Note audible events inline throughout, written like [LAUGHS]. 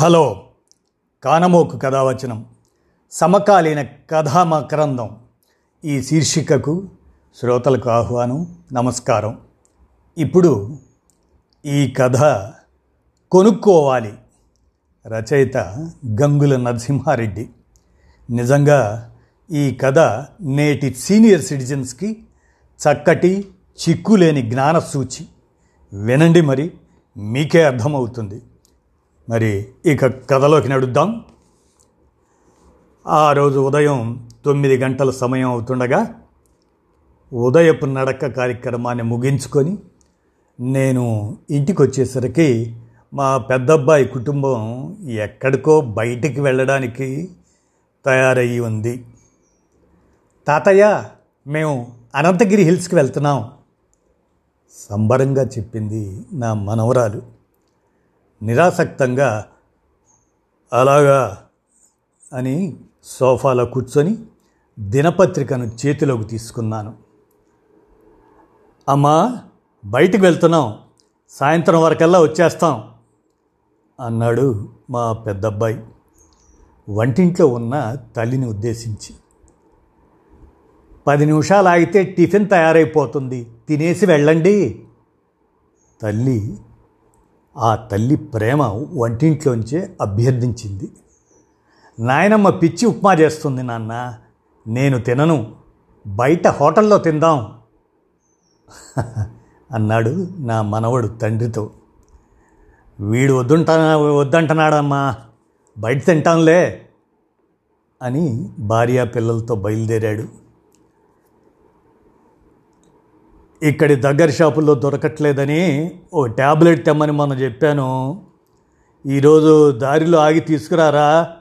Hello కానమోకు కథావచనం సమకాలీన కథామకరందం ఈ శీర్షికకు శ్రోతలకు ఆహ్వానం నమస్కారం. ఇప్పుడు ఈ కథ కొనుక్కోవాలి. రచయిత గంగుల నరసింహారెడ్డి. నిజంగా ఈ కథ నేటి సీనియర్ సిటిజన్స్కి చక్కటి చిక్కులేని జ్ఞానసూచి. వినండి మరి మీకే అర్థమవుతుంది. మరి ఇక కథలోకి నడుద్దాం. ఆ రోజు ఉదయం తొమ్మిది గంటల సమయం అవుతుండగా ఉదయపు నడక కార్యక్రమాన్ని ముగించుకొని నేను ఇంటికి వచ్చేసరికి మా పెద్దబ్బాయి కుటుంబం ఎక్కడికో బయటికి వెళ్ళడానికి తయారయ్యి ఉంది. తాతయ్య మేము అనంతగిరి హిల్స్కి వెళ్తున్నాం సంబరంగా చెప్పింది నా మనవరాలు. నిరాసక్తంగా అలాగా అని సోఫాలో కూర్చొని దినపత్రికను చేతిలోకి తీసుకున్నాను. అమ్మా బయటికి వెళ్తున్నాం. సాయంత్రం వరకల్లా వచ్చేస్తాం అన్నాడు మా పెద్దబ్బాయి. వంటింట్లో ఉన్న తల్లిని ఉద్దేశించి. పది నిమిషాలు ఆగితే టిఫిన్ తయారైపోతుంది. తినేసి వెళ్ళండి. తల్లి ఆ తల్లి ప్రేమ వంటింట్లోంచే అభ్యర్థించింది. నాయనమ్మ పిచ్చి ఉప్మా చేస్తుంది నాన్న నేను తినను బయట హోటల్లో తిందాం. [LAUGHS] అన్నాడు నా మనవడు తండ్రితో. వీడు వద్దుంటా వద్దంటున్నాడమ్మా బయట తింటాంలే అని భార్య పిల్లలతో బయలుదేరాడు. ఇక్కడి దగ్గర షాపుల్లో దొరకట్లేదని ఓ ట్యాబ్లెట్ తెమ్మని మొన్న చెప్పాను. ఈరోజు దారిలో ఆగి తీసుకురారా?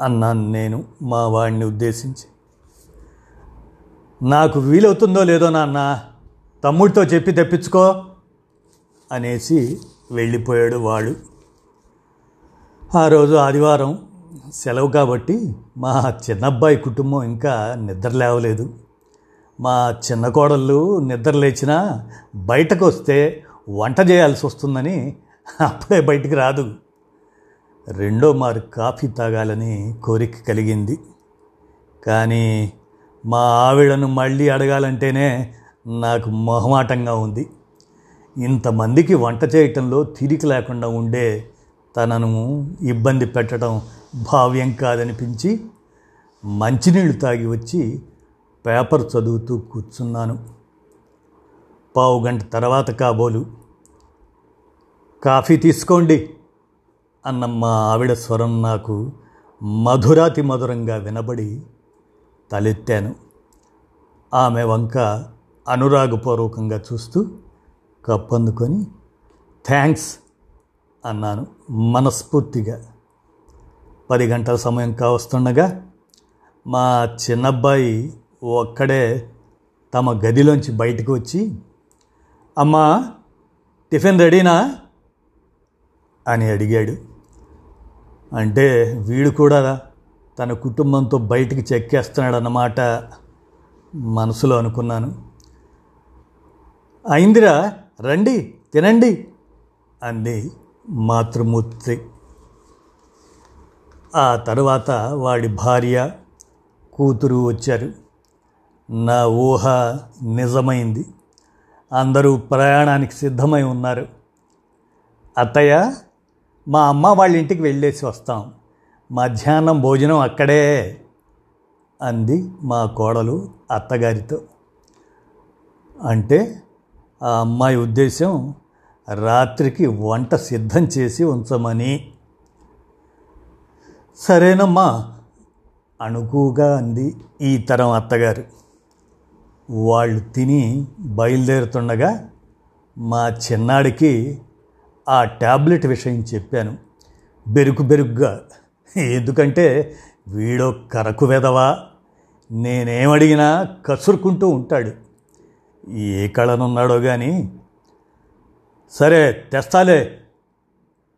అన్నాను నేను మా వాడిని ఉద్దేశించి. నాకు వీలవుతుందో లేదో నాన్న తమ్ముడితో చెప్పి తెప్పించుకో అనేసి వెళ్ళిపోయాడు వాడు. ఆ రోజు ఆదివారం సెలవు కాబట్టి మా చిన్నబ్బాయి కుటుంబం ఇంకా నిద్ర లేవలేదు. మా చిన్న కోడళ్ళు నిద్ర లేచినా బయటకు వస్తే వంట చేయాల్సి వస్తుందని అప్పుడే బయటికి రాదు. రెండో మారు కాఫీ తాగాలని కోరిక కలిగింది. కానీ మా ఆవిడను మళ్ళీ అడగాలంటేనే నాకు మొహమాటంగా ఉంది. ఇంతమందికి వంట చేయటంలో తీరిక లేకుండా ఉండే తనను ఇబ్బంది పెట్టడం భావ్యం కాదనిపించి మంచినీళ్ళు తాగి వచ్చి పేపర్ చదువుతూ కూర్చున్నాను. పావు గంట తర్వాత కాబోలు కాఫీ తీసుకోండి అన్న మా ఆవిడ స్వరం నాకు మధురాతి మధురంగా వినబడి తలెత్తాను. ఆమె వంక అనురాగపూర్వకంగా చూస్తూ కప్పందుకొని థ్యాంక్స్ అన్నాను మనస్ఫూర్తిగా. పది గంటల సమయం కావస్తుండగా మా చిన్నబ్బాయి ఒక్కడే తమ గదిలోంచి బయటకు వచ్చి అమ్మా టిఫిన్ రెడీనా? అని అడిగాడు. అంటే వీడు కూడా తన కుటుంబంతో బయటికి చెక్కేస్తున్నాడన్నమాట మనసులో అనుకున్నాను. అయిందిరా రండి తినండి అంది మాతృమూర్తి. ఆ తర్వాత వాడి భార్య కూతురు వచ్చారు. నా ఊహ నిజమైంది. అందరూ ప్రయాణానికి సిద్ధమై ఉన్నారు. అత్తయ్య మా అమ్మ వాళ్ళ ఇంటికి వెళ్ళేసి వస్తాం. మధ్యాహ్నం భోజనం అక్కడే అంది మా కోడలు అత్తగారితో. అంటే ఆ అమ్మాయి ఉద్దేశం రాత్రికి వంట సిద్ధం చేసి ఉంచమని. సరేనమ్మా అణుకుగా అంది ఈ తరం అత్తగారు. వాళ్ళు తిని బయలుదేరుతుండగా మా చిన్నాడికి ఆ ట్యాబ్లెట్ విషయం చెప్పాను. బెరుకు బెరుగ్గా. ఎందుకంటే వీడో కరకు వెదవా నేనేమడిగినా కసురుకుంటూ ఉంటాడు. ఏ కళనున్నాడో కానీ సరే తెస్తాలే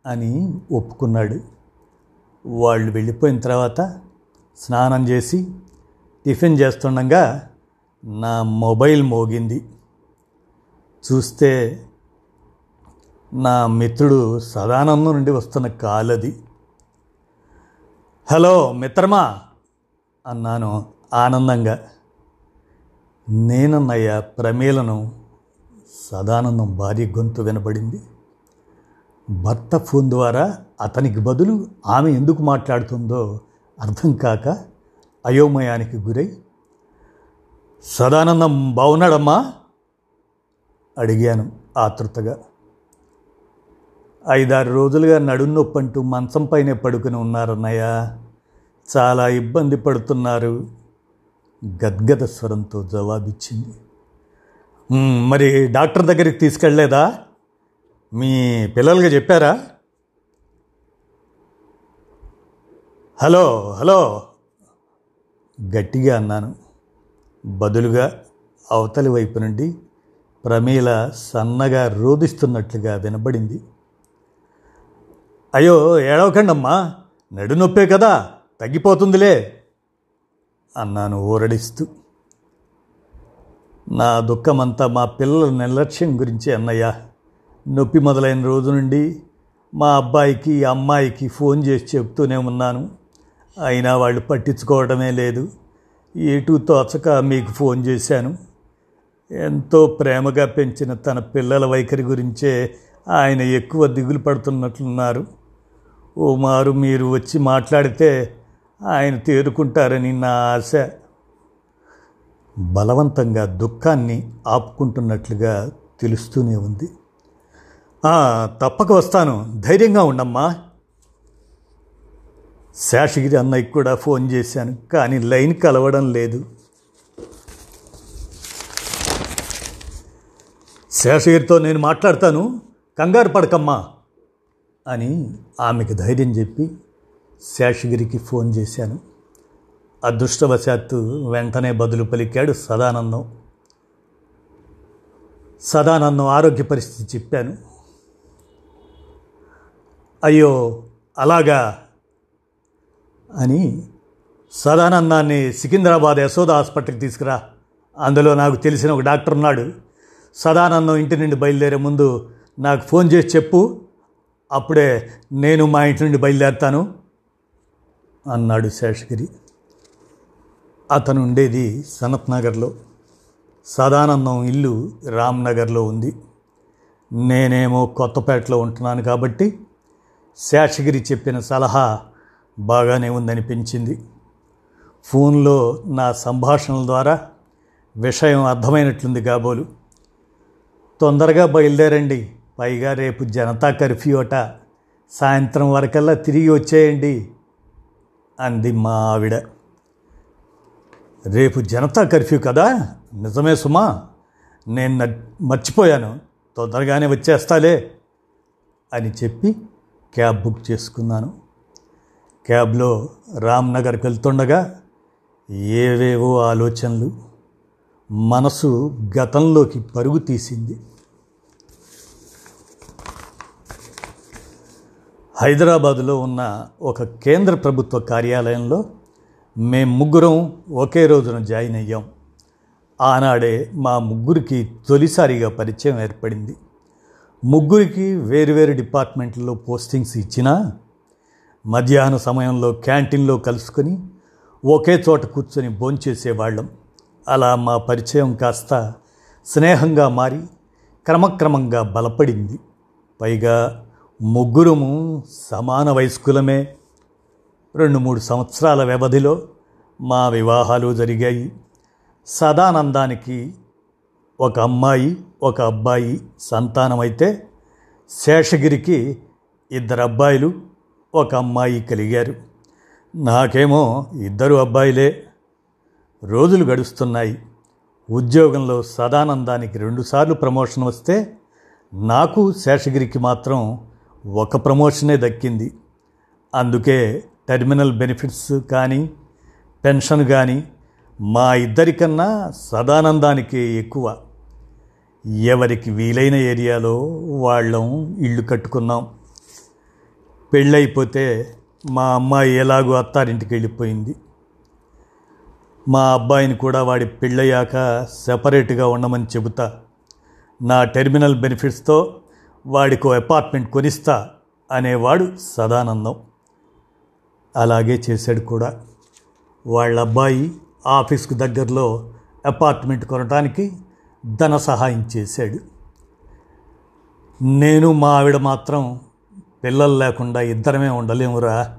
అని ఒప్పుకున్నాడు. వాళ్ళు వెళ్ళిపోయిన తర్వాత స్నానం చేసి టిఫిన్ చేస్తుండగా నా మొబైల్ మోగింది. చూస్తే నా మిత్రుడు సదానందం నుండి వస్తున్న కాలది. హలో మిత్రమా? అన్నాను ఆనందంగా. నేనన్నయ్య ప్రమేలను సదానందం భారీ గొంతు వినబడింది. భర్త ఫోన్ ద్వారా అతనికి బదులు ఆమె ఎందుకు మాట్లాడుతుందో అర్థం కాక అయోమయానికి గురై సదానందం బాగున్నాడమ్మా అడిగాను ఆతృతగా. ఐదారు రోజులుగా నడునొప్పి అంటూ మంచం పైనే పడుకుని ఉన్నారన్నయ్య. చాలా ఇబ్బంది పడుతున్నారు. గద్గద స్వరంతో జవాబిచ్చింది. మరి డాక్టర్ దగ్గరికి తీసుకెళ్ళలేదా? మీ పిల్లలుగా చెప్పారా? Hello hello. గట్టిగా అన్నాను. బదులుగా అవతలి వైపు నుండి ప్రమీల సన్నగా రోదిస్తున్నట్లుగా వినబడింది. అయ్యో ఏడవకండమ్మా నడునొప్పే కదా తగ్గిపోతుందిలే అన్నాను ఊరడిస్తూ. నా దుఃఖమంతా మా పిల్లల నిర్లక్ష్యం గురించి అన్నయ్య. నొప్పి మొదలైన రోజు నుండి మా అబ్బాయికి అమ్మాయికి ఫోన్ చేసి చెప్తూనే ఉన్నాను. అయినా వాళ్ళు పట్టించుకోవడమే లేదు. ఏటూ తోచక మీకు ఫోన్ చేశాను. ఎంతో ప్రేమగా పెంచిన తన పిల్లల వైఖరి గురించే ఆయన ఎక్కువ దిగులు పడుతున్నట్లున్నారు. ఓ మారు మీరు వచ్చి మాట్లాడితే ఆయన తేరుకుంటారని నా ఆశ. బలవంతంగా దుఃఖాన్ని ఆపుకుంటున్నట్లుగా తెలుస్తూనే ఉంది. తప్పక వస్తాను. ధైర్యంగా ఉండమ్మా. శేషగిరి అన్నయ్యకి కూడా ఫోన్ చేశాను కానీ లైన్ కలవడం లేదు. శేషగిరితో నేను మాట్లాడతాను కంగారు పడకమ్మా అని ఆమెకు ధైర్యం చెప్పి శేషగిరికి ఫోన్ చేశాను. అదృష్టవశాత్తు వెంటనే బదులు పలికాడు సదానందం. సదానందం ఆరోగ్య పరిస్థితి చెప్పాను. అయ్యో అలాగా అని సదానందాన్ని సికింద్రాబాద్ యశోద హాస్పిటల్కి తీసుకురా. అందులో నాకు తెలిసిన ఒక డాక్టర్ ఉన్నాడు. సదానందం ఇంటి నుండి బయలుదేరే ముందు నాకు ఫోన్ చేసి చెప్పు. అప్పుడే నేను మా ఇంటి నుండి బయలుదేరుతాను అన్నాడు శేషగిరి. అతను ఉండేది సనత్ నగర్లో. సదానందం ఇల్లు రామ్నగర్లో ఉంది. నేనేమో కొత్తపేటలో ఉంటున్నాను కాబట్టి శేషగిరి చెప్పిన సలహా బాగానే ఉందనిపించింది. ఫోన్లో నా సంభాషణల ద్వారా విషయం అర్థమైనట్లుంది కాబోలు. తొందరగా బయలుదేరండి. పైగా రేపు జనతా కర్ఫ్యూ అట. సాయంత్రం వరకల్లా తిరిగి వచ్చేయండి అంది మా ఆవిడ. రేపు జనతా కర్ఫ్యూ కదా? నిజమే సుమా? నేను న- మర్చిపోయాను. తొందరగానే వచ్చేస్తాలే అని చెప్పి క్యాబ్ బుక్ చేసుకున్నాను. క్యాబ్లో రామ్నగర్కి వెళ్తుండగా ఏవేవో ఆలోచనలు మనసు గతంలోకి పరుగు తీసింది. హైదరాబాదులో ఉన్న ఒక కేంద్ర ప్రభుత్వ కార్యాలయంలో మేం ముగ్గురం ఒకే రోజున జాయిన్ అయ్యాం. ఆనాడే మా ముగ్గురికి తొలిసారిగా పరిచయం ఏర్పడింది. ముగ్గురికి వేరువేరు డిపార్ట్మెంట్లో పోస్టింగ్స్ ఇచ్చినా మధ్యాహ్న సమయంలో క్యాంటీన్లో కలుసుకొని ఒకే చోట కూర్చొని భోంచేసేవాళ్ళం. అలా మా పరిచయం కాస్త స్నేహంగా మారి క్రమక్రమంగా బలపడింది. పైగా ముగ్గురము సమాన వయస్కులమే. రెండు మూడు సంవత్సరాల వ్యవధిలో మా వివాహాలు జరిగాయి. సదానందానికి ఒక అమ్మాయి ఒక అబ్బాయి సంతానమైతే శేషగిరికి ఇద్దరు అబ్బాయిలు ఒక అమ్మాయి కలిగారు. నాకేమో ఇద్దరు అబ్బాయిలే. రోజులు గడుస్తున్నాయి. ఉద్యోగంలో సదానందానికి రెండుసార్లు ప్రమోషన్ వస్తే నాకు శేషగిరికి మాత్రం ఒక ప్రమోషనే దక్కింది. అందుకే టెర్మినల్ బెనిఫిట్స్ కానీ పెన్షన్ కానీ మా ఇద్దరికన్నా సదానందానికి ఎక్కువ. ఎవరికి వీలైన ఏరియాలో వాళ్ళం ఇల్లు కట్టుకున్నాం. పెళ్ళైపోతే మా అమ్మాయి ఎలాగో అత్తారింటికి వెళ్ళిపోయింది మా అబ్బాయిని కూడా వాడి పెళ్ళయ్యాక సెపరేట్గా ఉండమని చెబుతా. నా టెర్మినల్ బెనిఫిట్స్తో వాడికో అపార్ట్మెంట్ కొనిస్తా అనేవాడు సదానందం. అలాగే చేశాడు కూడా. వాళ్ళ అబ్బాయి ఆఫీస్కు దగ్గరలో అపార్ట్మెంట్ కొనడానికి ధన సహాయం చేశాడు. నేను మా ఆవిడ మాత్రం పిల్లలు లేకుండా ఇద్దరమే ఉండలేమురా.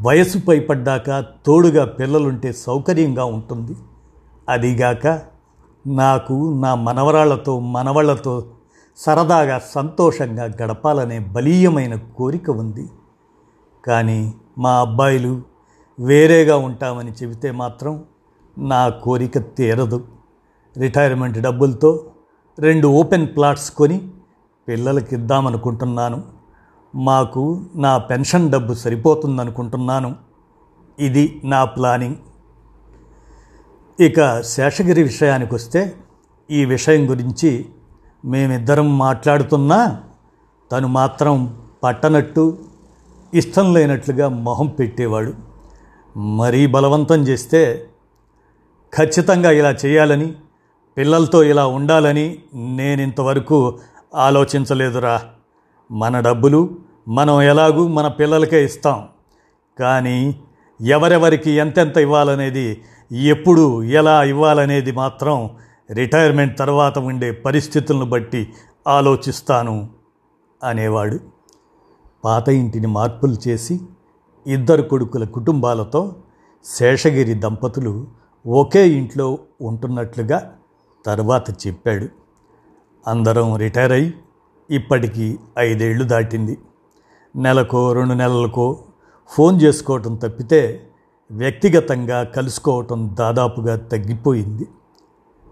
వయసు పైపడ్డాక తోడుగా పిల్లలుంటే సౌకర్యంగా ఉంటుంది. అదిగాక నాకు నా మనవరాళ్ళతో మనవళ్ళతో సరదాగా సంతోషంగా గడపాలనే బలీయమైన కోరిక ఉంది. కానీ మా అబ్బాయిలు వేరేగా ఉంటామని చెబితే మాత్రం నా కోరిక తీరదు. రిటైర్మెంట్ డబ్బులతో రెండు ఓపెన్ ప్లాట్స్ కొని పిల్లలకి ఇద్దామనుకుంటున్నాను మాకు నా పెన్షన్ డబ్బు సరిపోతుందనుకుంటున్నాను. ఇది నా ప్లానింగ్. ఇక శేషగిరి విషయానికి వస్తే ఈ విషయం గురించి మేమిద్దరం మాట్లాడుతున్నా తను మాత్రం పట్టనట్టు ఇష్టం లేనట్లుగా మొహం పెట్టేవాడు. మరీ బలవంతం చేస్తే ఖచ్చితంగా ఇలా చేయాలని పిల్లలతో ఇలా ఉండాలని నేను ఇంతవరకు ఆలోచించలేదురా. మన డబ్బులు మనం ఎలాగూ మన పిల్లలకే ఇస్తాం. కానీ ఎవరెవరికి ఎంతెంత ఇవ్వాలనేది ఎప్పుడు ఎలా ఇవ్వాలనేది మాత్రం రిటైర్మెంట్ తర్వాత ఉండే పరిస్థితులను బట్టి ఆలోచిస్తాను అనేవాడు. పాత ఇంటిని మార్పులు చేసి ఇద్దరు కొడుకుల కుటుంబాలతో శేషగిరి దంపతులు ఒకే ఇంట్లో ఉంటున్నట్లుగా తర్వాత చెప్పాడు. అందరం రిటైర్ అయి ఇప్పటికీ ఐదేళ్ళు దాటింది. నెలకో రెండు నెలలకో ఫోన్ చేసుకోవటం తప్పితే వ్యక్తిగతంగా కలుసుకోవటం దాదాపుగా తగ్గిపోయింది.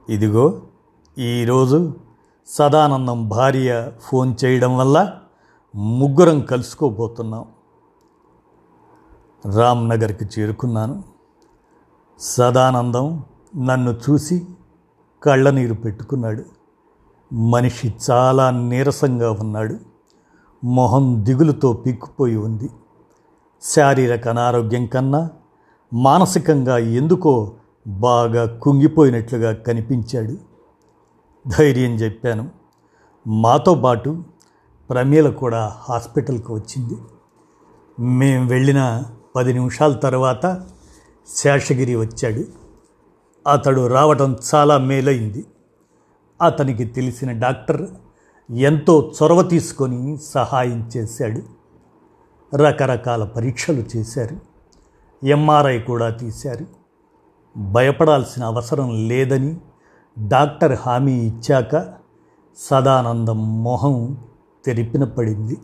ఇదిగో ఈరోజు సదానందం భార్య ఫోన్ చేయడం వల్ల ముగ్గురం కలుసుకోబోతున్నాం. రామ్నగర్కి చేరుకున్నాను. సదానందం నన్ను చూసి కళ్ళనీరు పెట్టుకున్నాడు. మనిషి చాలా నీరసంగా ఉన్నాడు. మొహం దిగులుతో పీక్కుపోయి ఉంది. శారీరక అనారోగ్యం కన్నా మానసికంగా ఎందుకో బాగా కుంగిపోయినట్లుగా కనిపించాడు. ధైర్యం చెప్పాను. మాతో పాటు ప్రమీల కూడా హాస్పిటల్కి వచ్చింది. మేము వెళ్ళిన పది నిమిషాల తర్వాత శేషగిరి వచ్చాడు. అతడు రావటం చాలా మేలైంది. అతనికి తెలిసిన డాక్టర్ ఎంతో చొరవ తీసుకొని సహాయం చేశాడు. రకరకాల పరీక్షలు చేశారు. ఎంఆర్ఐ కూడా తీశారు. భయపడాల్సిన అవసరం లేదని డాక్టర్ హామీ ఇచ్చాక సదానందం మొహం తెరిపిన పడింది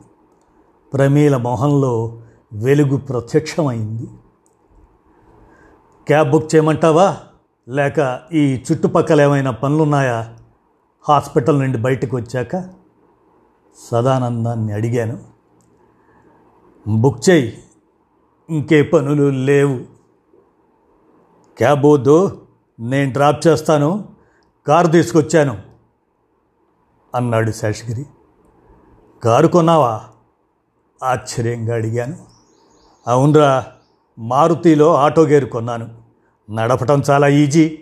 ప్రమీల మొహంలో వెలుగు ప్రత్యక్షమైంది. క్యాబ్ బుక్ చేయమంటావా? లేక ఈ చుట్టుపక్కల ఏమైనా పనులున్నాయా? హాస్పిటల్ నుండి బయటకు వచ్చాక సదానందాన్ని అడిగాను. బుక్ చేయి ఇంకే పనులు లేవు. క్యాబ్ వద్దు నేను డ్రాప్ చేస్తాను కారు తీసుకొచ్చాను అన్నాడు శేషగిరి. కారు కొన్నావా? ఆశ్చర్యంగా అడిగాను. అవునరా మారుతిలో ఆటో గేరు కొన్నాను. నడపటం చాలా ఈజీ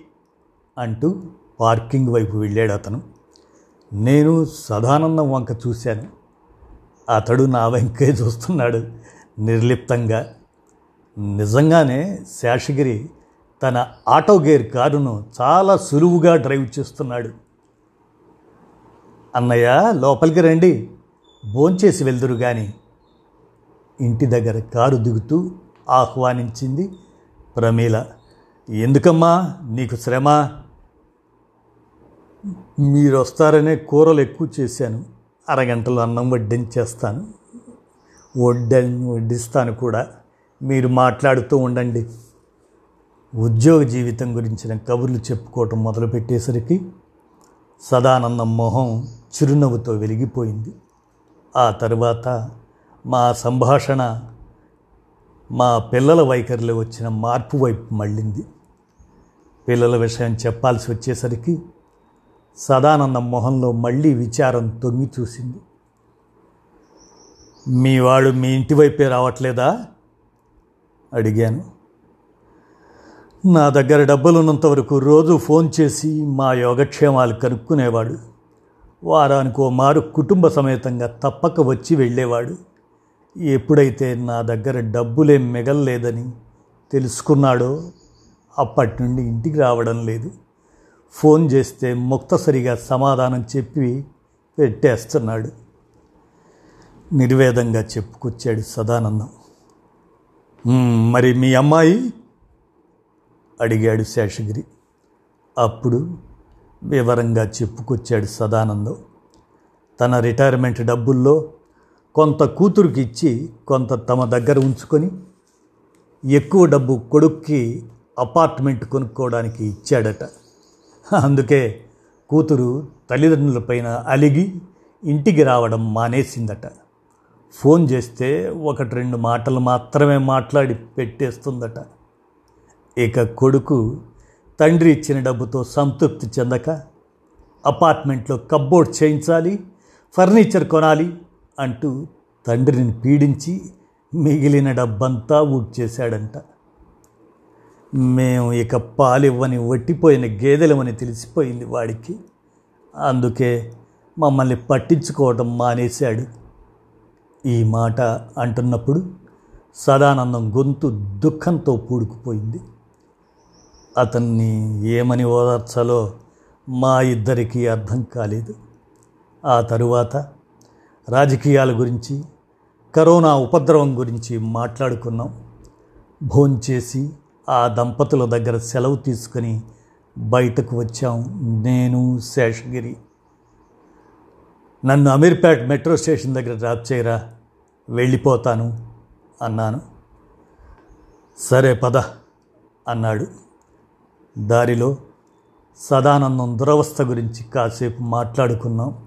అంటూ పార్కింగ్ వైపు వెళ్ళాడు అతను. నేను సదానందం వంక చూశాను. అతడు నా వెంకే చూస్తున్నాడు నిర్లిప్తంగా. నిజంగానే శేషగిరి తన ఆటో గేర్ కారును చాలా సులువుగా డ్రైవ్ చేస్తున్నాడు. అన్నయ్య లోపలికి రండి. భోంచేసి వెళ్దురు కానీ ఇంటి దగ్గర కారు దిగుతూ ఆహ్వానించింది ప్రమీల. ఎందుకమ్మా నీకు శ్రమ? మీరు వస్తారనే కూరలు ఎక్కువ చేశాను. అరగంటలో అన్నం వడ్డించేస్తాను. వడ్డ వడ్డిస్తాను కూడా. మీరు మాట్లాడుతూ ఉండండి. ఉద్యోగ జీవితం గురించిన కబుర్లు చెప్పుకోవటం మొదలుపెట్టేసరికి సదానందం మొహం చిరునవ్వుతో వెలిగిపోయింది. ఆ తర్వాత మా సంభాషణ మా పిల్లల వైఖరిలో వచ్చిన మార్పు వైపు మళ్ళింది. పిల్లల విషయం చెప్పాల్సి వచ్చేసరికి సదానందం మొహంలో మళ్ళీ విచారం తొంగి చూసింది. మీ వాడు మీ ఇంటి వైపే రావట్లేదా? అడిగాను. నా దగ్గర డబ్బులున్నంత వరకు రోజు ఫోన్ చేసి మా యోగక్షేమాలు కనుక్కునేవాడు. వారానికి ఓ మారు కుటుంబ సమేతంగా తప్పక వచ్చి వెళ్ళేవాడు. ఎప్పుడైతే నా దగ్గర డబ్బులేం మిగల్లేదని తెలుసుకున్నాడో అప్పటి నుండి ఇంటికి రావడం లేదు. ఫోన్ చేస్తే ముక్తసరిగా సమాధానం చెప్పి పెట్టేస్తున్నాడు. నిర్వేదంగా చెప్పుకొచ్చాడు సదానందం. మరి మీ అమ్మాయి? అడిగాడు శేషగిరి. అప్పుడు వివరంగా చెప్పుకొచ్చాడు సదానందం. తన రిటైర్మెంట్ డబ్బుల్లో కొంత కూతురికి ఇచ్చి కొంత తమ దగ్గర ఉంచుకొని ఎక్కువ డబ్బు కొడుక్కి అపార్ట్మెంట్ కొనుక్కోవడానికి ఇచ్చాడట. అందుకే కూతురు తల్లిదండ్రులపైన అలిగి ఇంటికి రావడం మానేసిందట. ఫోన్ చేస్తే ఒకటి రెండు మాటలు మాత్రమే మాట్లాడి పెట్టేస్తుందట. ఇక కొడుకు తండ్రి ఇచ్చిన డబ్బుతో సంతృప్తి చెందక అపార్ట్మెంట్లో కబ్బోర్డ్ చేయించాలి ఫర్నిచర్ కొనాలి అంటూ తండ్రిని పీడించి మిగిలిన డబ్బంతా ఊడ్చేశాడంట. మేము ఇక పాలివ్వని వట్టిపోయిన గేదెలమని తెలిసిపోయింది వాడికి. అందుకే మమ్మల్ని పట్టించుకోవడం మానేశాడు. ఈ మాట అంటున్నప్పుడు సదానందం గొంతు దుఃఖంతో పూడుకుపోయింది. అతన్ని ఏమని ఓదార్చాలో మా ఇద్దరికీ అర్థం కాలేదు. ఆ తరువాత రాజకీయాల గురించి కరోనా ఉపద్రవం గురించి మాట్లాడుకున్నాం. భోంచేసి ఆ దంపతుల దగ్గర సెలవు తీసుకొని బయటకు వచ్చాం. నేను శేషగిరి. నన్ను అమీర్పేట్ మెట్రో స్టేషన్ దగ్గర డ్రాప్ చేయరా? వెళ్ళిపోతాను అన్నాను. సరే పద అన్నాడు. దారిలో సదానందం దురవస్థ గురించి కాసేపు మాట్లాడుకున్నాం.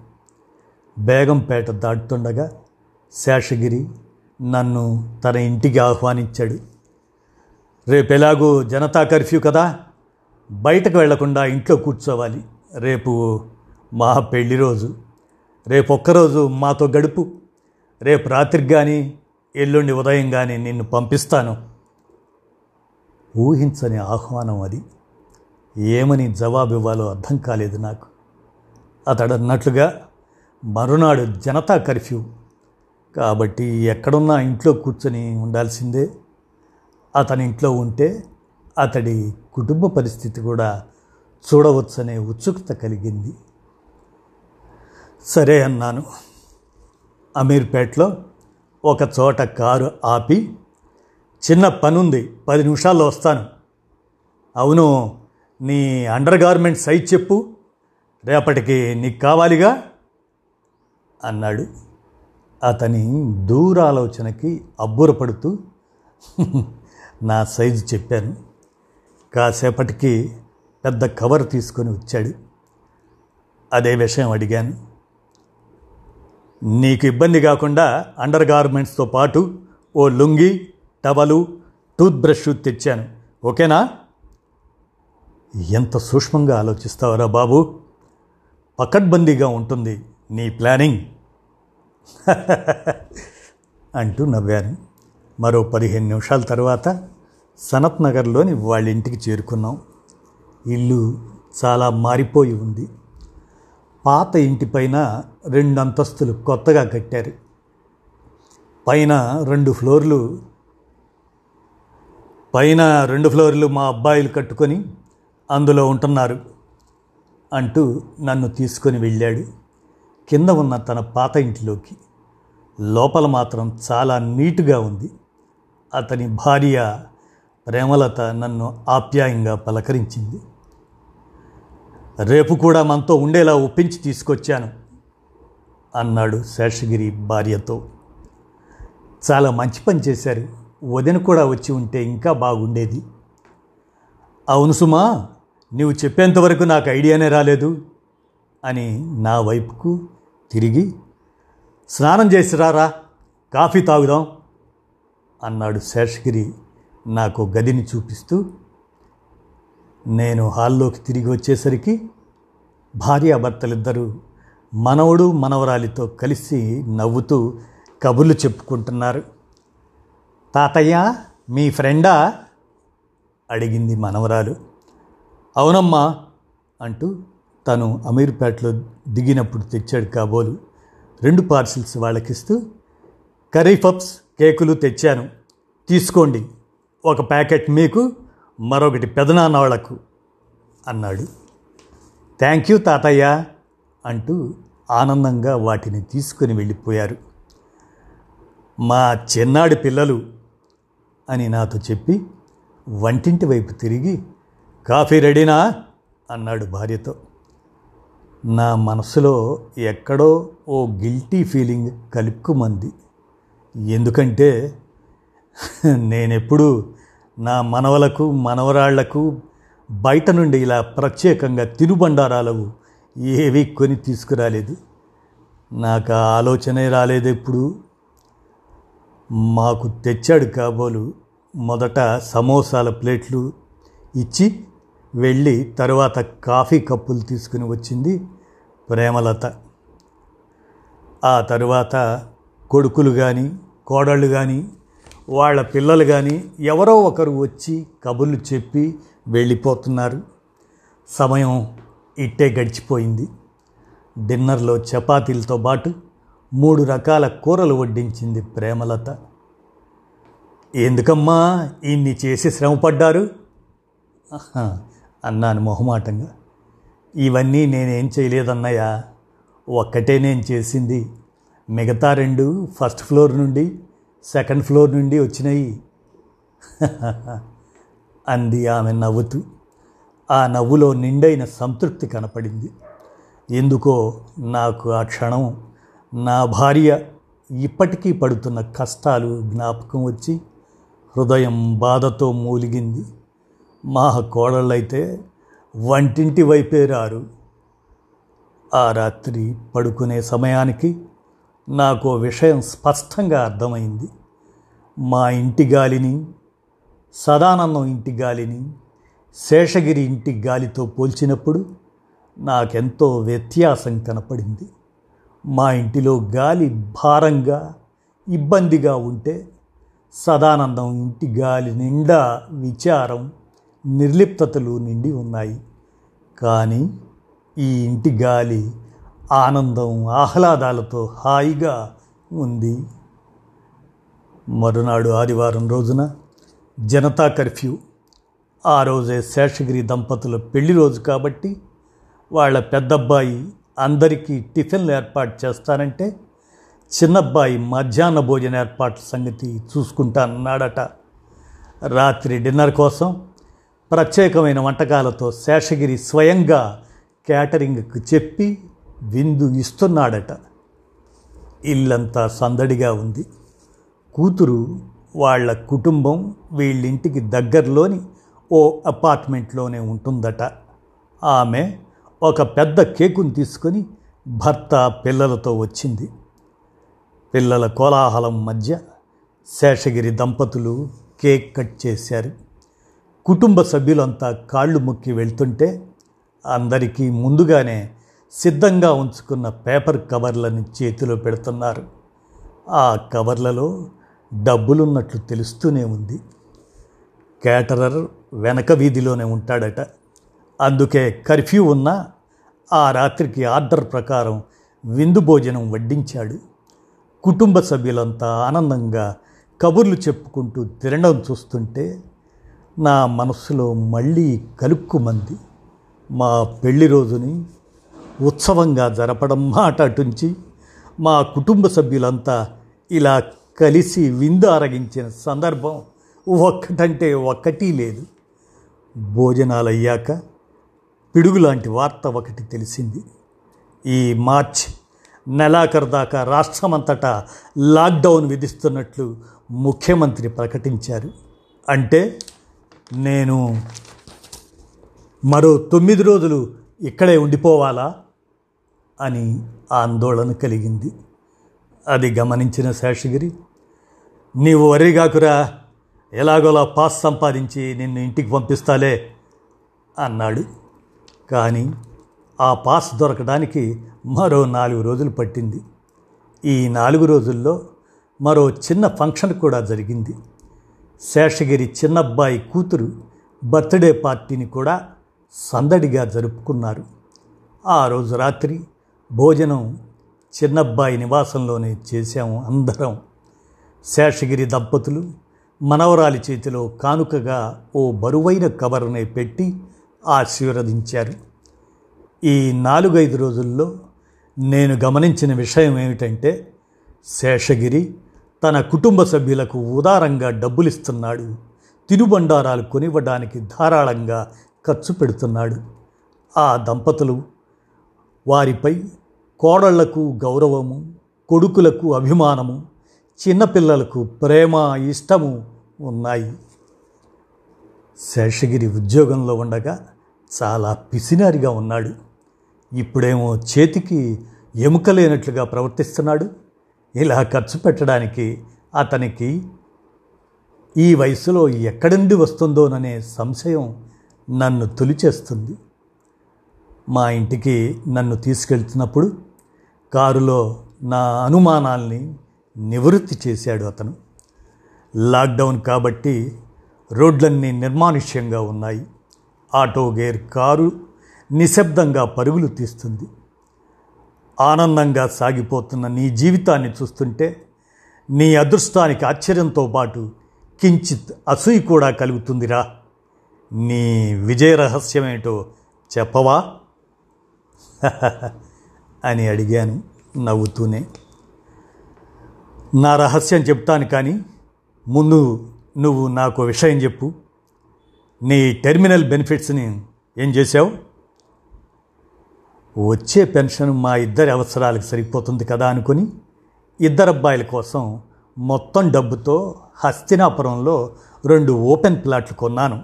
బేగంపేట దాటుతుండగా శేషగిరి నన్ను తన ఇంటికి ఆహ్వానించాడు. రేపు ఎలాగూ జనతా కర్ఫ్యూ కదా? బయటకు వెళ్ళకుండా ఇంట్లో కూర్చోవాలి. రేపు మా పెళ్ళి రోజు. రేపు ఒక్కరోజు మాతో గడుపు. రేపు రాత్రికి కానీ ఎల్లుండి ఉదయం కానీ నిన్ను పంపిస్తాను. ఊహించని ఆహ్వానం అది. ఏమని జవాబు ఇవ్వాలో అర్థం కాలేదు నాకు. అతడు అన్నట్లుగా మరునాడు జనతా కర్ఫ్యూ. కాబట్టి ఎక్కడున్నా ఇంట్లో కూర్చొని ఉండాల్సిందే. అతని ఇంట్లో ఉంటే అతడి కుటుంబ పరిస్థితి కూడా చూడవచ్చనే ఉత్సుకత కలిగింది. సరే అన్నాను. అమీర్పేట్లో ఒక చోట కారు ఆపి చిన్న పనుంది పది నిమిషాల్లో వస్తాను. అవును నీ అండర్ గార్మెంట్ సైజ్ చెప్పు రేపటికి నీకు కావాలిగా? అన్నాడు. అతని దూరాలోచనకి అబ్బురపడుతూ నా సైజు చెప్పాను. కాసేపటికి పెద్ద కవర్ తీసుకొని వచ్చాడు. అదే విషయం అడిగాను. నీకు ఇబ్బంది కాకుండా అండర్ గార్మెంట్స్తో పాటు ఓ లుంగి టవలు టూత్ బ్రష్ తెచ్చాను. ఓకేనా? ఎంత సూక్ష్మంగా ఆలోచిస్తావరా బాబు? పకడ్బందీగా ఉంటుంది నీ ప్లానింగ్. [LAUGHS] అంటూ నవ్వాను. మరో పదిహేను నిమిషాల తర్వాత సనత్ నగర్లోని వాళ్ళ ఇంటికి చేరుకున్నాం. ఇల్లు చాలా మారిపోయి ఉంది. పాత ఇంటిపైన రెండు అంతస్తులు కొత్తగా కట్టారు. పైన రెండు ఫ్లోర్లు పైన రెండు ఫ్లోర్లు మా అబ్బాయిలు కట్టుకొని అందులో ఉంటున్నారు అంటూ నన్ను తీసుకొని వెళ్ళాడు. కింద ఉన్న తన పాత ఇంటిలోకి. లోపల మాత్రం చాలా నీటుగా ఉంది. అతని భార్య ప్రేమలత నన్ను ఆప్యాయంగా పలకరించింది. రేపు కూడా మనతో ఉండేలా ఒప్పించి తీసుకొచ్చాను అన్నాడు శేషగిరి భార్యతో. చాలా మంచి పని చేశారు వదిన కూడా వచ్చి ఉంటే ఇంకా బాగుండేది. అవును సుమా నువ్వు చెప్పేంతవరకు నాకు ఐడియానే రాలేదు అని నా వైపుకు తిరిగి స్నానం చేసి రారా కాఫీ తాగుదాం. అన్నాడు శేషగిరి నాకు గదిని చూపిస్తూ. నేను హాల్లోకి తిరిగి వచ్చేసరికి భార్యాభర్తలిద్దరూ మనవడు మనవరాలితో కలిసి నవ్వుతూ కబుర్లు చెప్పుకుంటున్నారు. తాతయ్య మీ ఫ్రెండా? అడిగింది మనవరాలు. అవునమ్మా అంటూ తను అమీర్పేటలో దిగినప్పుడు తెచ్చాడు కాబోలు. రెండు పార్సిల్స్ వాళ్ళకిస్తూ కర్రీ పప్స్ కేకులు తెచ్చాను. తీసుకోండి. ఒక ప్యాకెట్ మీకు మరొకటి పెదనాన్నవాళ్ళకు అన్నాడు. థ్యాంక్ యూ తాతయ్య అంటూ ఆనందంగా వాటిని తీసుకుని వెళ్ళిపోయారు. మా చిన్నాడి పిల్లలు అని నాతో చెప్పి వంటింటి వైపు తిరిగి కాఫీ రెడీనా? అన్నాడు భార్యతో. నా మనసులో ఎక్కడో ఓ గిల్టీ ఫీలింగ్ కలుక్కుమంది. ఎందుకంటే నేనెప్పుడు నా మనవలకు మనవరాళ్ళకు బయట నుండి ఇలా ప్రత్యేకంగా తినుబండారాలు ఏవి కొని తీసుకురాలేదు. నాకు ఆ ఆలోచనే రాలేదు ఎప్పుడు. మాకు తెచ్చాడు కాబోలు మొదట సమోసాల ప్లేట్లు ఇచ్చి వెళ్ళి తర్వాత కాఫీ కప్పులు తీసుకుని వచ్చింది ప్రేమలత. ఆ తర్వాత కొడుకులు కానీ కోడళ్ళు కానీ వాళ్ళ పిల్లలు కానీ ఎవరో ఒకరు వచ్చి కబుర్లు చెప్పి వెళ్ళిపోతున్నారు. సమయం ఇట్టే గడిచిపోయింది. డిన్నర్లో చపాతీలతో పాటు మూడు రకాల కూరలు వడ్డించింది ప్రేమలత. ఎందుకమ్మా ఇన్ని చేసి శ్రమపడ్డారు? అన్నాను మొహమాటంగా. ఇవన్నీ నేనేం చేయలేదన్నయ్యా. ఒక్కటే నేను చేసింది మిగతా రెండు ఫస్ట్ ఫ్లోర్ నుండి సెకండ్ ఫ్లోర్ నుండి వచ్చినాయి. [LAUGHS] అంది ఆమె నవ్వుతూ. ఆ నవ్వులో నిండైన సంతృప్తి కనపడింది. ఎందుకో నాకు ఆ క్షణం నా భార్య ఇప్పటికీ పడుతున్న కష్టాలు జ్ఞాపకం వచ్చి హృదయం బాధతో మూలిగింది. మా కోడళ్ళైతే వంటింటి వైపే రారు. ఆ రాత్రి పడుకునే సమయానికి నాకు విషయం స్పష్టంగా అర్థమైంది. మా ఇంటి గాలిని సదానందం ఇంటి గాలిని శేషగిరి ఇంటి గాలితో పోల్చినప్పుడు నాకెంతో వ్యత్యాసం కనపడింది. మా ఇంటిలో గాలి భారంగా ఇబ్బందిగా ఉంటే సదానందం ఇంటి గాలి నిండా విచారం నిర్లిప్తతలు నిండి ఉన్నాయి. కానీ ఈ ఇంటి గాలి ఆనందం ఆహ్లాదాలతో హాయిగా ఉంది. మరునాడు ఆదివారం రోజున జనతా కర్ఫ్యూ. ఆ రోజే శేషగిరి దంపతుల పెళ్ళి రోజు కాబట్టి వాళ్ళ పెద్దబ్బాయి అందరికీ టిఫిన్లు ఏర్పాటు చేస్తానంటే చిన్నబ్బాయి మధ్యాహ్న భోజన ఏర్పాట్ల సంగతి చూసుకుంటానన్నాడట. రాత్రి డిన్నర్ కోసం ప్రత్యేకమైన వంటకాలతో శేషగిరి స్వయంగా క్యాటరింగ్కి చెప్పి విందు ఇస్తున్నాడట. ఇల్లంతా సందడిగా ఉంది. కూతురు వాళ్ళ కుటుంబం వీళ్ళింటికి దగ్గరలోని ఓ అపార్ట్మెంట్లోనే ఉంటుందట. ఆమె ఒక పెద్ద కేకును తీసుకొని భర్త పిల్లలతో వచ్చింది. పిల్లల కోలాహలం మధ్య శేషగిరి దంపతులు కేక్ కట్ చేశారు. కుటుంబ సభ్యులంతా కాళ్ళు మొక్కి వెళ్తుంటే అందరికీ ముందుగానే సిద్ధంగా ఉంచుకున్న పేపర్ కవర్లని చేతిలో పెడుతున్నారు. ఆ కవర్లలో డబ్బులున్నట్లు తెలుస్తూనే ఉంది. కేటరర్ వెనక వీధిలోనే ఉంటాడట. అందుకే కర్ఫ్యూ ఉన్నా ఆ రాత్రికి ఆర్డర్ ప్రకారం విందు భోజనం వడ్డించాడు. కుటుంబ సభ్యులంతా ఆనందంగా కబుర్లు చెప్పుకుంటూ తినడం చూస్తుంటే నా మనస్సులో మళ్ళీ కలుక్కుమంది. మా పెళ్ళి రోజుని ఉత్సవంగా జరపడం మాట అటుంచి మా కుటుంబ సభ్యులంతా ఇలా కలిసి విందారగించిన సందర్భం ఒక్కటంటే ఒక్కటి లేదు. భోజనాలు అయ్యాక పిడుగులాంటి వార్త ఒకటి తెలిసింది. ఈ మార్చ్ నెలాఖరు దాకా రాష్ట్రమంతటా లాక్డౌన్ విధిస్తున్నట్లు ముఖ్యమంత్రి ప్రకటించారు. అంటే నేను మరో తొమ్మిది రోజులు ఇక్కడే ఉండిపోవాలా? అని ఆందోళన కలిగింది. అది గమనించిన శేషగిరి నీవు వరిగాకురా ఎలాగోలా పాస్ సంపాదించి నిన్ను ఇంటికి పంపిస్తాలే అన్నాడు. కానీ ఆ పాస్ దొరకడానికి మరో నాలుగు రోజులు పట్టింది. ఈ నాలుగు రోజుల్లో మరో చిన్న ఫంక్షన్ కూడా జరిగింది. శేషగిరి చిన్నబ్బాయి కూతురు బర్త్డే పార్టీని కూడా సందడిగా జరుపుకున్నారు. ఆ రోజు రాత్రి భోజనం చిన్నబ్బాయి నివాసంలోనే చేశాము అందరం. శేషగిరి దంపతులు మనవరాలి చేతిలో కానుకగా ఓ బరువైన కవర్నే పెట్టి ఆశీర్వదించారు. ఈ నాలుగైదు రోజుల్లో నేను గమనించిన విషయం ఏమిటంటే శేషగిరి తన కుటుంబ సభ్యులకు ఉదారంగా డబ్బులిస్తున్నాడు. తినుబండారాలు కొనివ్వడానికి ధారాళంగా ఖర్చు పెడుతున్నాడు. ఆ దంపతులు వారిపై కోడళ్ళకు గౌరవము కొడుకులకు అభిమానము చిన్నపిల్లలకు ప్రేమ ఇష్టము ఉన్నాయి. శేషగిరి ఉద్యోగంలో ఉండగా చాలా పిసినారిగా ఉన్నాడు. ఇప్పుడేమో చేతికి ఎముక లేనట్లుగా ప్రవర్తిస్తున్నాడు. ఇలా ఖర్చు పెట్టడానికి అతనికి ఈ వయసులో ఎక్కడి నుండి వస్తుందోననే సంశయం నన్ను తొలిచేస్తుంది. మా ఇంటికి నన్ను తీసుకెళ్తున్నప్పుడు కారులో నా అనుమానాల్ని నివృత్తి చేశాడు అతను. లాక్డౌన్ కాబట్టి రోడ్లన్నీ నిర్మానుష్యంగా ఉన్నాయి. ఆటో గేర్ కారు నిశ్శబ్దంగా పరుగులు తీస్తుంది. ఆనందంగా సాగిపోతున్న నీ జీవితాన్ని చూస్తుంటే నీ అదృష్టానికి ఆశ్చర్యంతో పాటు కించిత్ అసూయ కూడా కలుగుతుందిరా. నీ విజయ రహస్యమేంటో చెప్పవా? [LAUGHS] అని అడిగాను నవ్వుతూనే. నా రహస్యం చెప్తాను కానీ ముందు నువ్వు నాకు విషయం చెప్పు. నీ టెర్మినల్ బెనిఫిట్స్ని ఏం చేశావు? వచ్చే పెన్షన్ మా ఇద్దరి అవసరాలకు సరిపోతుంది కదా అనుకుని ఇద్దరు అబ్బాయిల కోసం మొత్తం డబ్బుతో హస్తినాపురంలో రెండు ఓపెన్ ప్లాట్లు కొన్నాను.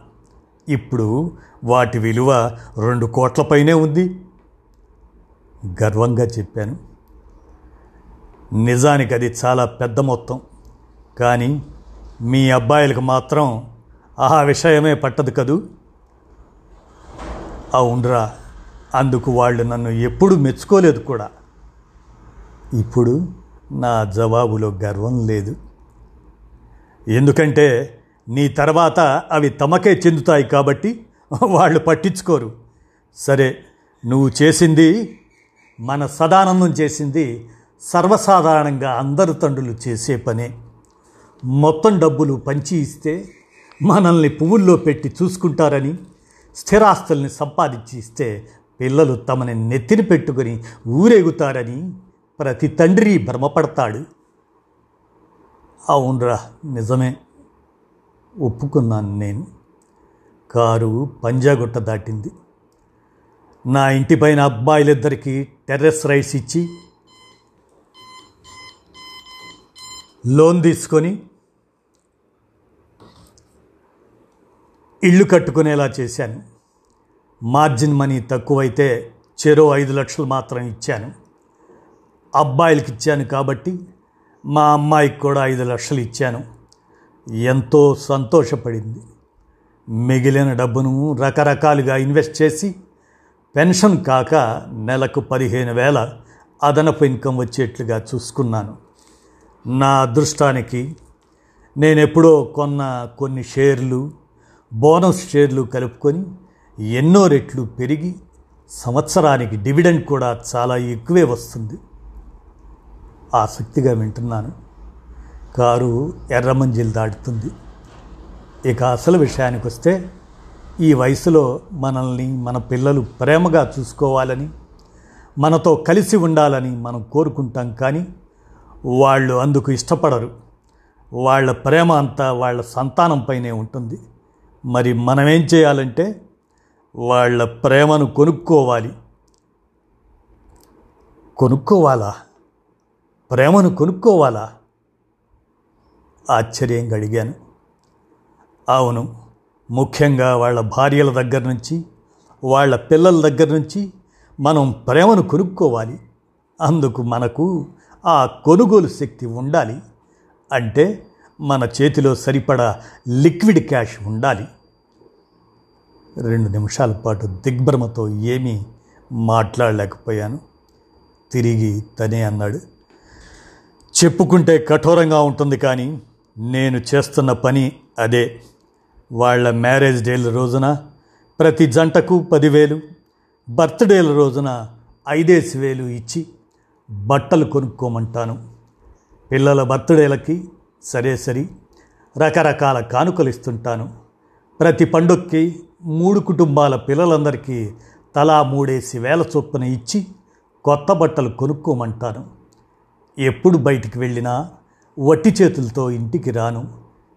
ఇప్పుడు వాటి విలువ రెండు కోట్లపైనే ఉంది. గర్వంగా చెప్పాను. నిజానికి అది చాలా పెద్ద మొత్తం. కానీ మీ అబ్బాయిలకు మాత్రం ఆ విషయమే పట్టదు కదూ? అవునరా అందుకు వాళ్ళు నన్ను ఎప్పుడు మెచ్చుకోలేదు కూడా. ఇప్పుడు నా జవాబులో గర్వం లేదు. ఎందుకంటే నీ తర్వాత అవి తమకే చెందుతాయి కాబట్టి వాళ్ళు పట్టించుకోరు. సరే నువ్వు చేసింది మన సదానందం చేసింది సర్వసాధారణంగా అందరు తండ్రులు చేసే పనే. మొత్తం డబ్బులు పంచి ఇస్తే మనల్ని పువ్వుల్లో పెట్టి చూసుకుంటారని స్థిరాస్తుల్ని సంపాదించి ఇస్తే పిల్లలు తమని నెత్తిని పెట్టుకొని ఊరేగుతారని ప్రతి తండ్రి భ్రమపడతాడు. అవునరా నిజమే. ఒప్పుకున్నాను నేను. కారు పంజాగుట్ట దాటింది. నా ఇంటిపైన అబ్బాయిలిద్దరికీ టెర్రస్ రైట్స్ ఇచ్చి లోన్ తీసుకొని ఇల్లు కట్టుకునేలా చేశాను. మార్జిన్ మనీ తక్కువైతే చెరో ఐదు లక్షలు మాత్రం ఇచ్చాను. అబ్బాయిలకి ఇచ్చాను కాబట్టి మా అమ్మాయికి కూడా ఐదు లక్షలు ఇచ్చాను. ఎంతో సంతోషపడింది. మిగిలిన డబ్బును రకరకాలుగా ఇన్వెస్ట్ చేసి పెన్షన్ కాక నెలకు పదిహేను వేల అదనపు ఇన్కమ్ వచ్చేట్లుగా చూసుకున్నాను. నా అదృష్టానికి నేనెప్పుడో కొన్న కొన్ని షేర్లు బోనస్ షేర్లు కలుపుకొని ఎన్నో రెట్లు పెరిగి సంవత్సరానికి డివిడెండ్ కూడా చాలా ఎక్కువే వస్తుంది. ఆసక్తిగా వింటున్నాను. కారు ఎర్రమంజిల్ దాటుతుంది. ఇక అసలు విషయానికి వస్తే ఈ వయసులో మనల్ని మన పిల్లలు ప్రేమగా చూసుకోవాలని మనతో కలిసి ఉండాలని మనం కోరుకుంటాం కానీ వాళ్ళు అందుకు ఇష్టపడరు. వాళ్ళ ప్రేమ అంతా వాళ్ళ సంతానంపైనే ఉంటుంది. మరి మనమేం చేయాలంటే వాళ్ళ ప్రేమను కొనుక్కోవాలి. కొనుక్కోవాలా? ప్రేమను కొనుక్కోవాలా? ఆశ్చర్యంగా అడిగాను. అవును ముఖ్యంగా వాళ్ళ భార్యల దగ్గర నుంచి వాళ్ళ పిల్లల దగ్గర నుంచి మనం ప్రేమను కొనుక్కోవాలి. అందుకు మనకు ఆ కొనుగోలు శక్తి ఉండాలి. అంటే మన చేతిలో సరిపడా లిక్విడ్ క్యాష్ ఉండాలి. రెండు నిమిషాల పాటు దిగ్భ్రమతో ఏమీ మాట్లాడలేకపోయాను. తిరిగి తనే అన్నాడు చెప్పుకుంటే కఠోరంగా ఉంటుంది కానీ నేను చేస్తున్న పని అదే. వాళ్ళ మ్యారేజ్ డేల రోజున ప్రతి జంటకు పదివేలు బర్త్డేల రోజున ఐదేసి వేలు ఇచ్చి బట్టలు కొనుక్కోమంటాను. పిల్లల బర్త్డేలకి సరే సరి రకరకాల కానుకలు ఇస్తుంటాను. ప్రతి పండుగకి మూడు కుటుంబాల పిల్లలందరికీ తలా మూడేసి వేల చొప్పున ఇచ్చి కొత్త బట్టలు కొనుక్కోమంటాను. ఎప్పుడు బయటికి వెళ్ళినా వట్టి చేతులతో ఇంటికి రాను.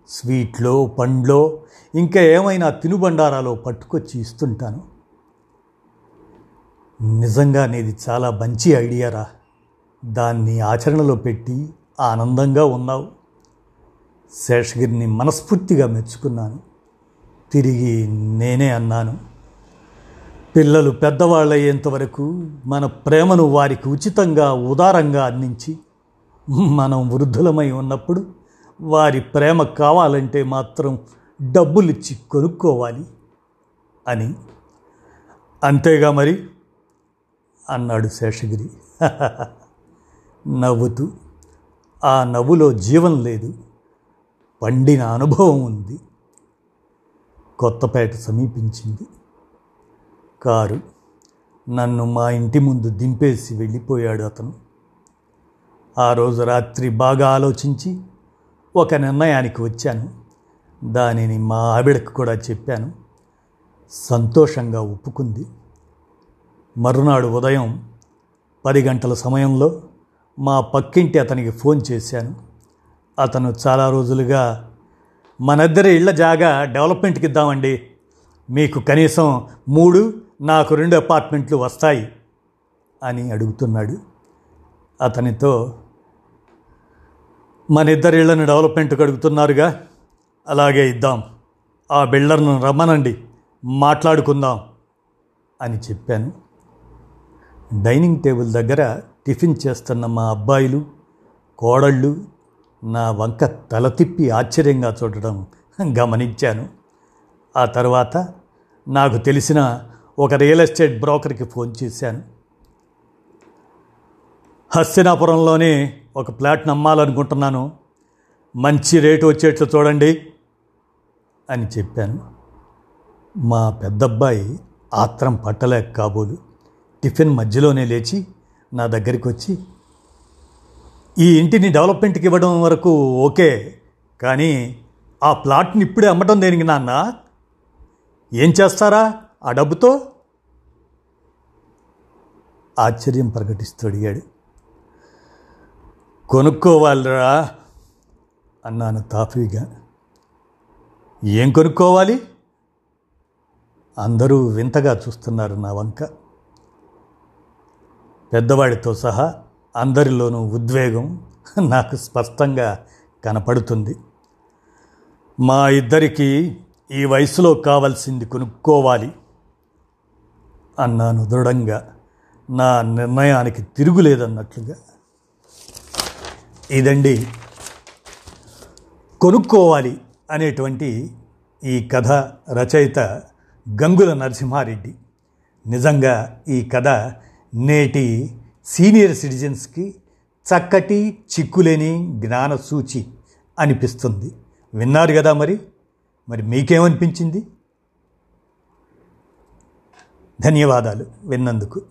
స్వీట్లో పండ్లో ఇంకా ఏమైనా తినుబండారాలో పట్టుకొచ్చి ఇస్తుంటాను. నిజంగా నీది చాలా మంచి ఐడియారా దాన్ని ఆచరణలో పెట్టి ఆనందంగా ఉన్నావు. శేషగిరిని మనస్ఫూర్తిగా మెచ్చుకున్నాను. తిరిగి నేనే అన్నాను. పిల్లలు పెద్దవాళ్ళయ్యేంతవరకు మన ప్రేమను వారికి ఉచితంగా ఉదారంగా అందించి మనం వృద్ధులమై ఉన్నప్పుడు వారి ప్రేమ కావాలంటే మాత్రం డబ్బులిచ్చి కొనుక్కోవాలి అని. అంతేగా మరి? అన్నాడు శేషగిరి. నవ్వుతూ. ఆ నవ్వులో జీవం లేదు. పండిన అనుభవం ఉంది. కొత్తపేట సమీపించింది. కారు నన్ను మా ఇంటి ముందు దింపేసి వెళ్ళిపోయాడు అతను. ఆ రోజు రాత్రి బాగా ఆలోచించి ఒక నిర్ణయానికి వచ్చాను. దానిని మా ఆవిడకు కూడా చెప్పాను. సంతోషంగా ఒప్పుకుంది. మరునాడు ఉదయం పది గంటల సమయంలో మా పక్కింటి అతనికి ఫోన్ చేశాను. అతను చాలా రోజులుగా మనిద్దరి ఇళ్ళ జాగా డెవలప్మెంట్కి ఇద్దామండి. మీకు కనీసం మూడు నాకు రెండు అపార్ట్మెంట్లు వస్తాయి అని అడుగుతున్నాడు. అతనితో మన ఇద్దరి ఇళ్ళను డెవలప్మెంట్కి అడుగుతున్నారుగా. అలాగే ఇద్దాం. ఆ బిల్డర్ను రమ్మనండి. మాట్లాడుకుందాం అని చెప్పాను. డైనింగ్ టేబుల్ దగ్గర టిఫిన్ చేస్తున్న మా అబ్బాయిలు కోడళ్ళు నా వంక తల తిప్పి ఆశ్చర్యంగా చూడడం గమనించాను. ఆ తర్వాత నాకు తెలిసిన ఒక రియల్ ఎస్టేట్ బ్రోకర్కి ఫోన్ చేశాను. హస్తినాపురంలోనే ఒక ప్లాట్ని నమ్మాలనుకుంటున్నాను. మంచి రేటు వచ్చేట్లు చూడండి. అని చెప్పాను. మా పెద్దబ్బాయి ఆత్రం పట్టలేక కాబోలు టిఫిన్ మధ్యలోనే లేచి నా దగ్గరికి వచ్చి ఈ ఇంటిని డెవలప్మెంట్కి ఇవ్వడం వరకు ఓకే కానీ ఆ ప్లాట్ని ఇప్పుడే అమ్మటం దేనికి నాన్న? ఏం చేస్తారా ఆ డబ్బుతో? ఆశ్చర్యం ప్రకటిస్తూ అడిగాడు. కొనుక్కోవాలిరా అన్నాను తాఫీగా. ఏం కొనుక్కోవాలి? అందరూ వింతగా చూస్తున్నారు నా వంక. పెద్దవాడితో సహా అందరిలోనూ ఉద్వేగం నాకు స్పష్టంగా కనపడుతుంది. మా ఇద్దరికీ ఈ వయసులో కావాల్సింది కొనుక్కోవాలి అన్నాను దృఢంగా. నా నిర్ణయానికి తిరుగులేదన్నట్లుగా. ఇదండి. కొనుక్కోవాలి. అనేటువంటి ఈ కథ రచయిత గంగుల నరసింహారెడ్డి. నిజంగా ఈ కథ నేటి సీనియర్ సిటిజన్స్కి చక్కటి చిక్కులేని జ్ఞాన సూచి అనిపిస్తుంది. విన్నారు కదా మరి? మరి మీకేమనిపించింది? ధన్యవాదాలు విన్నందుకు.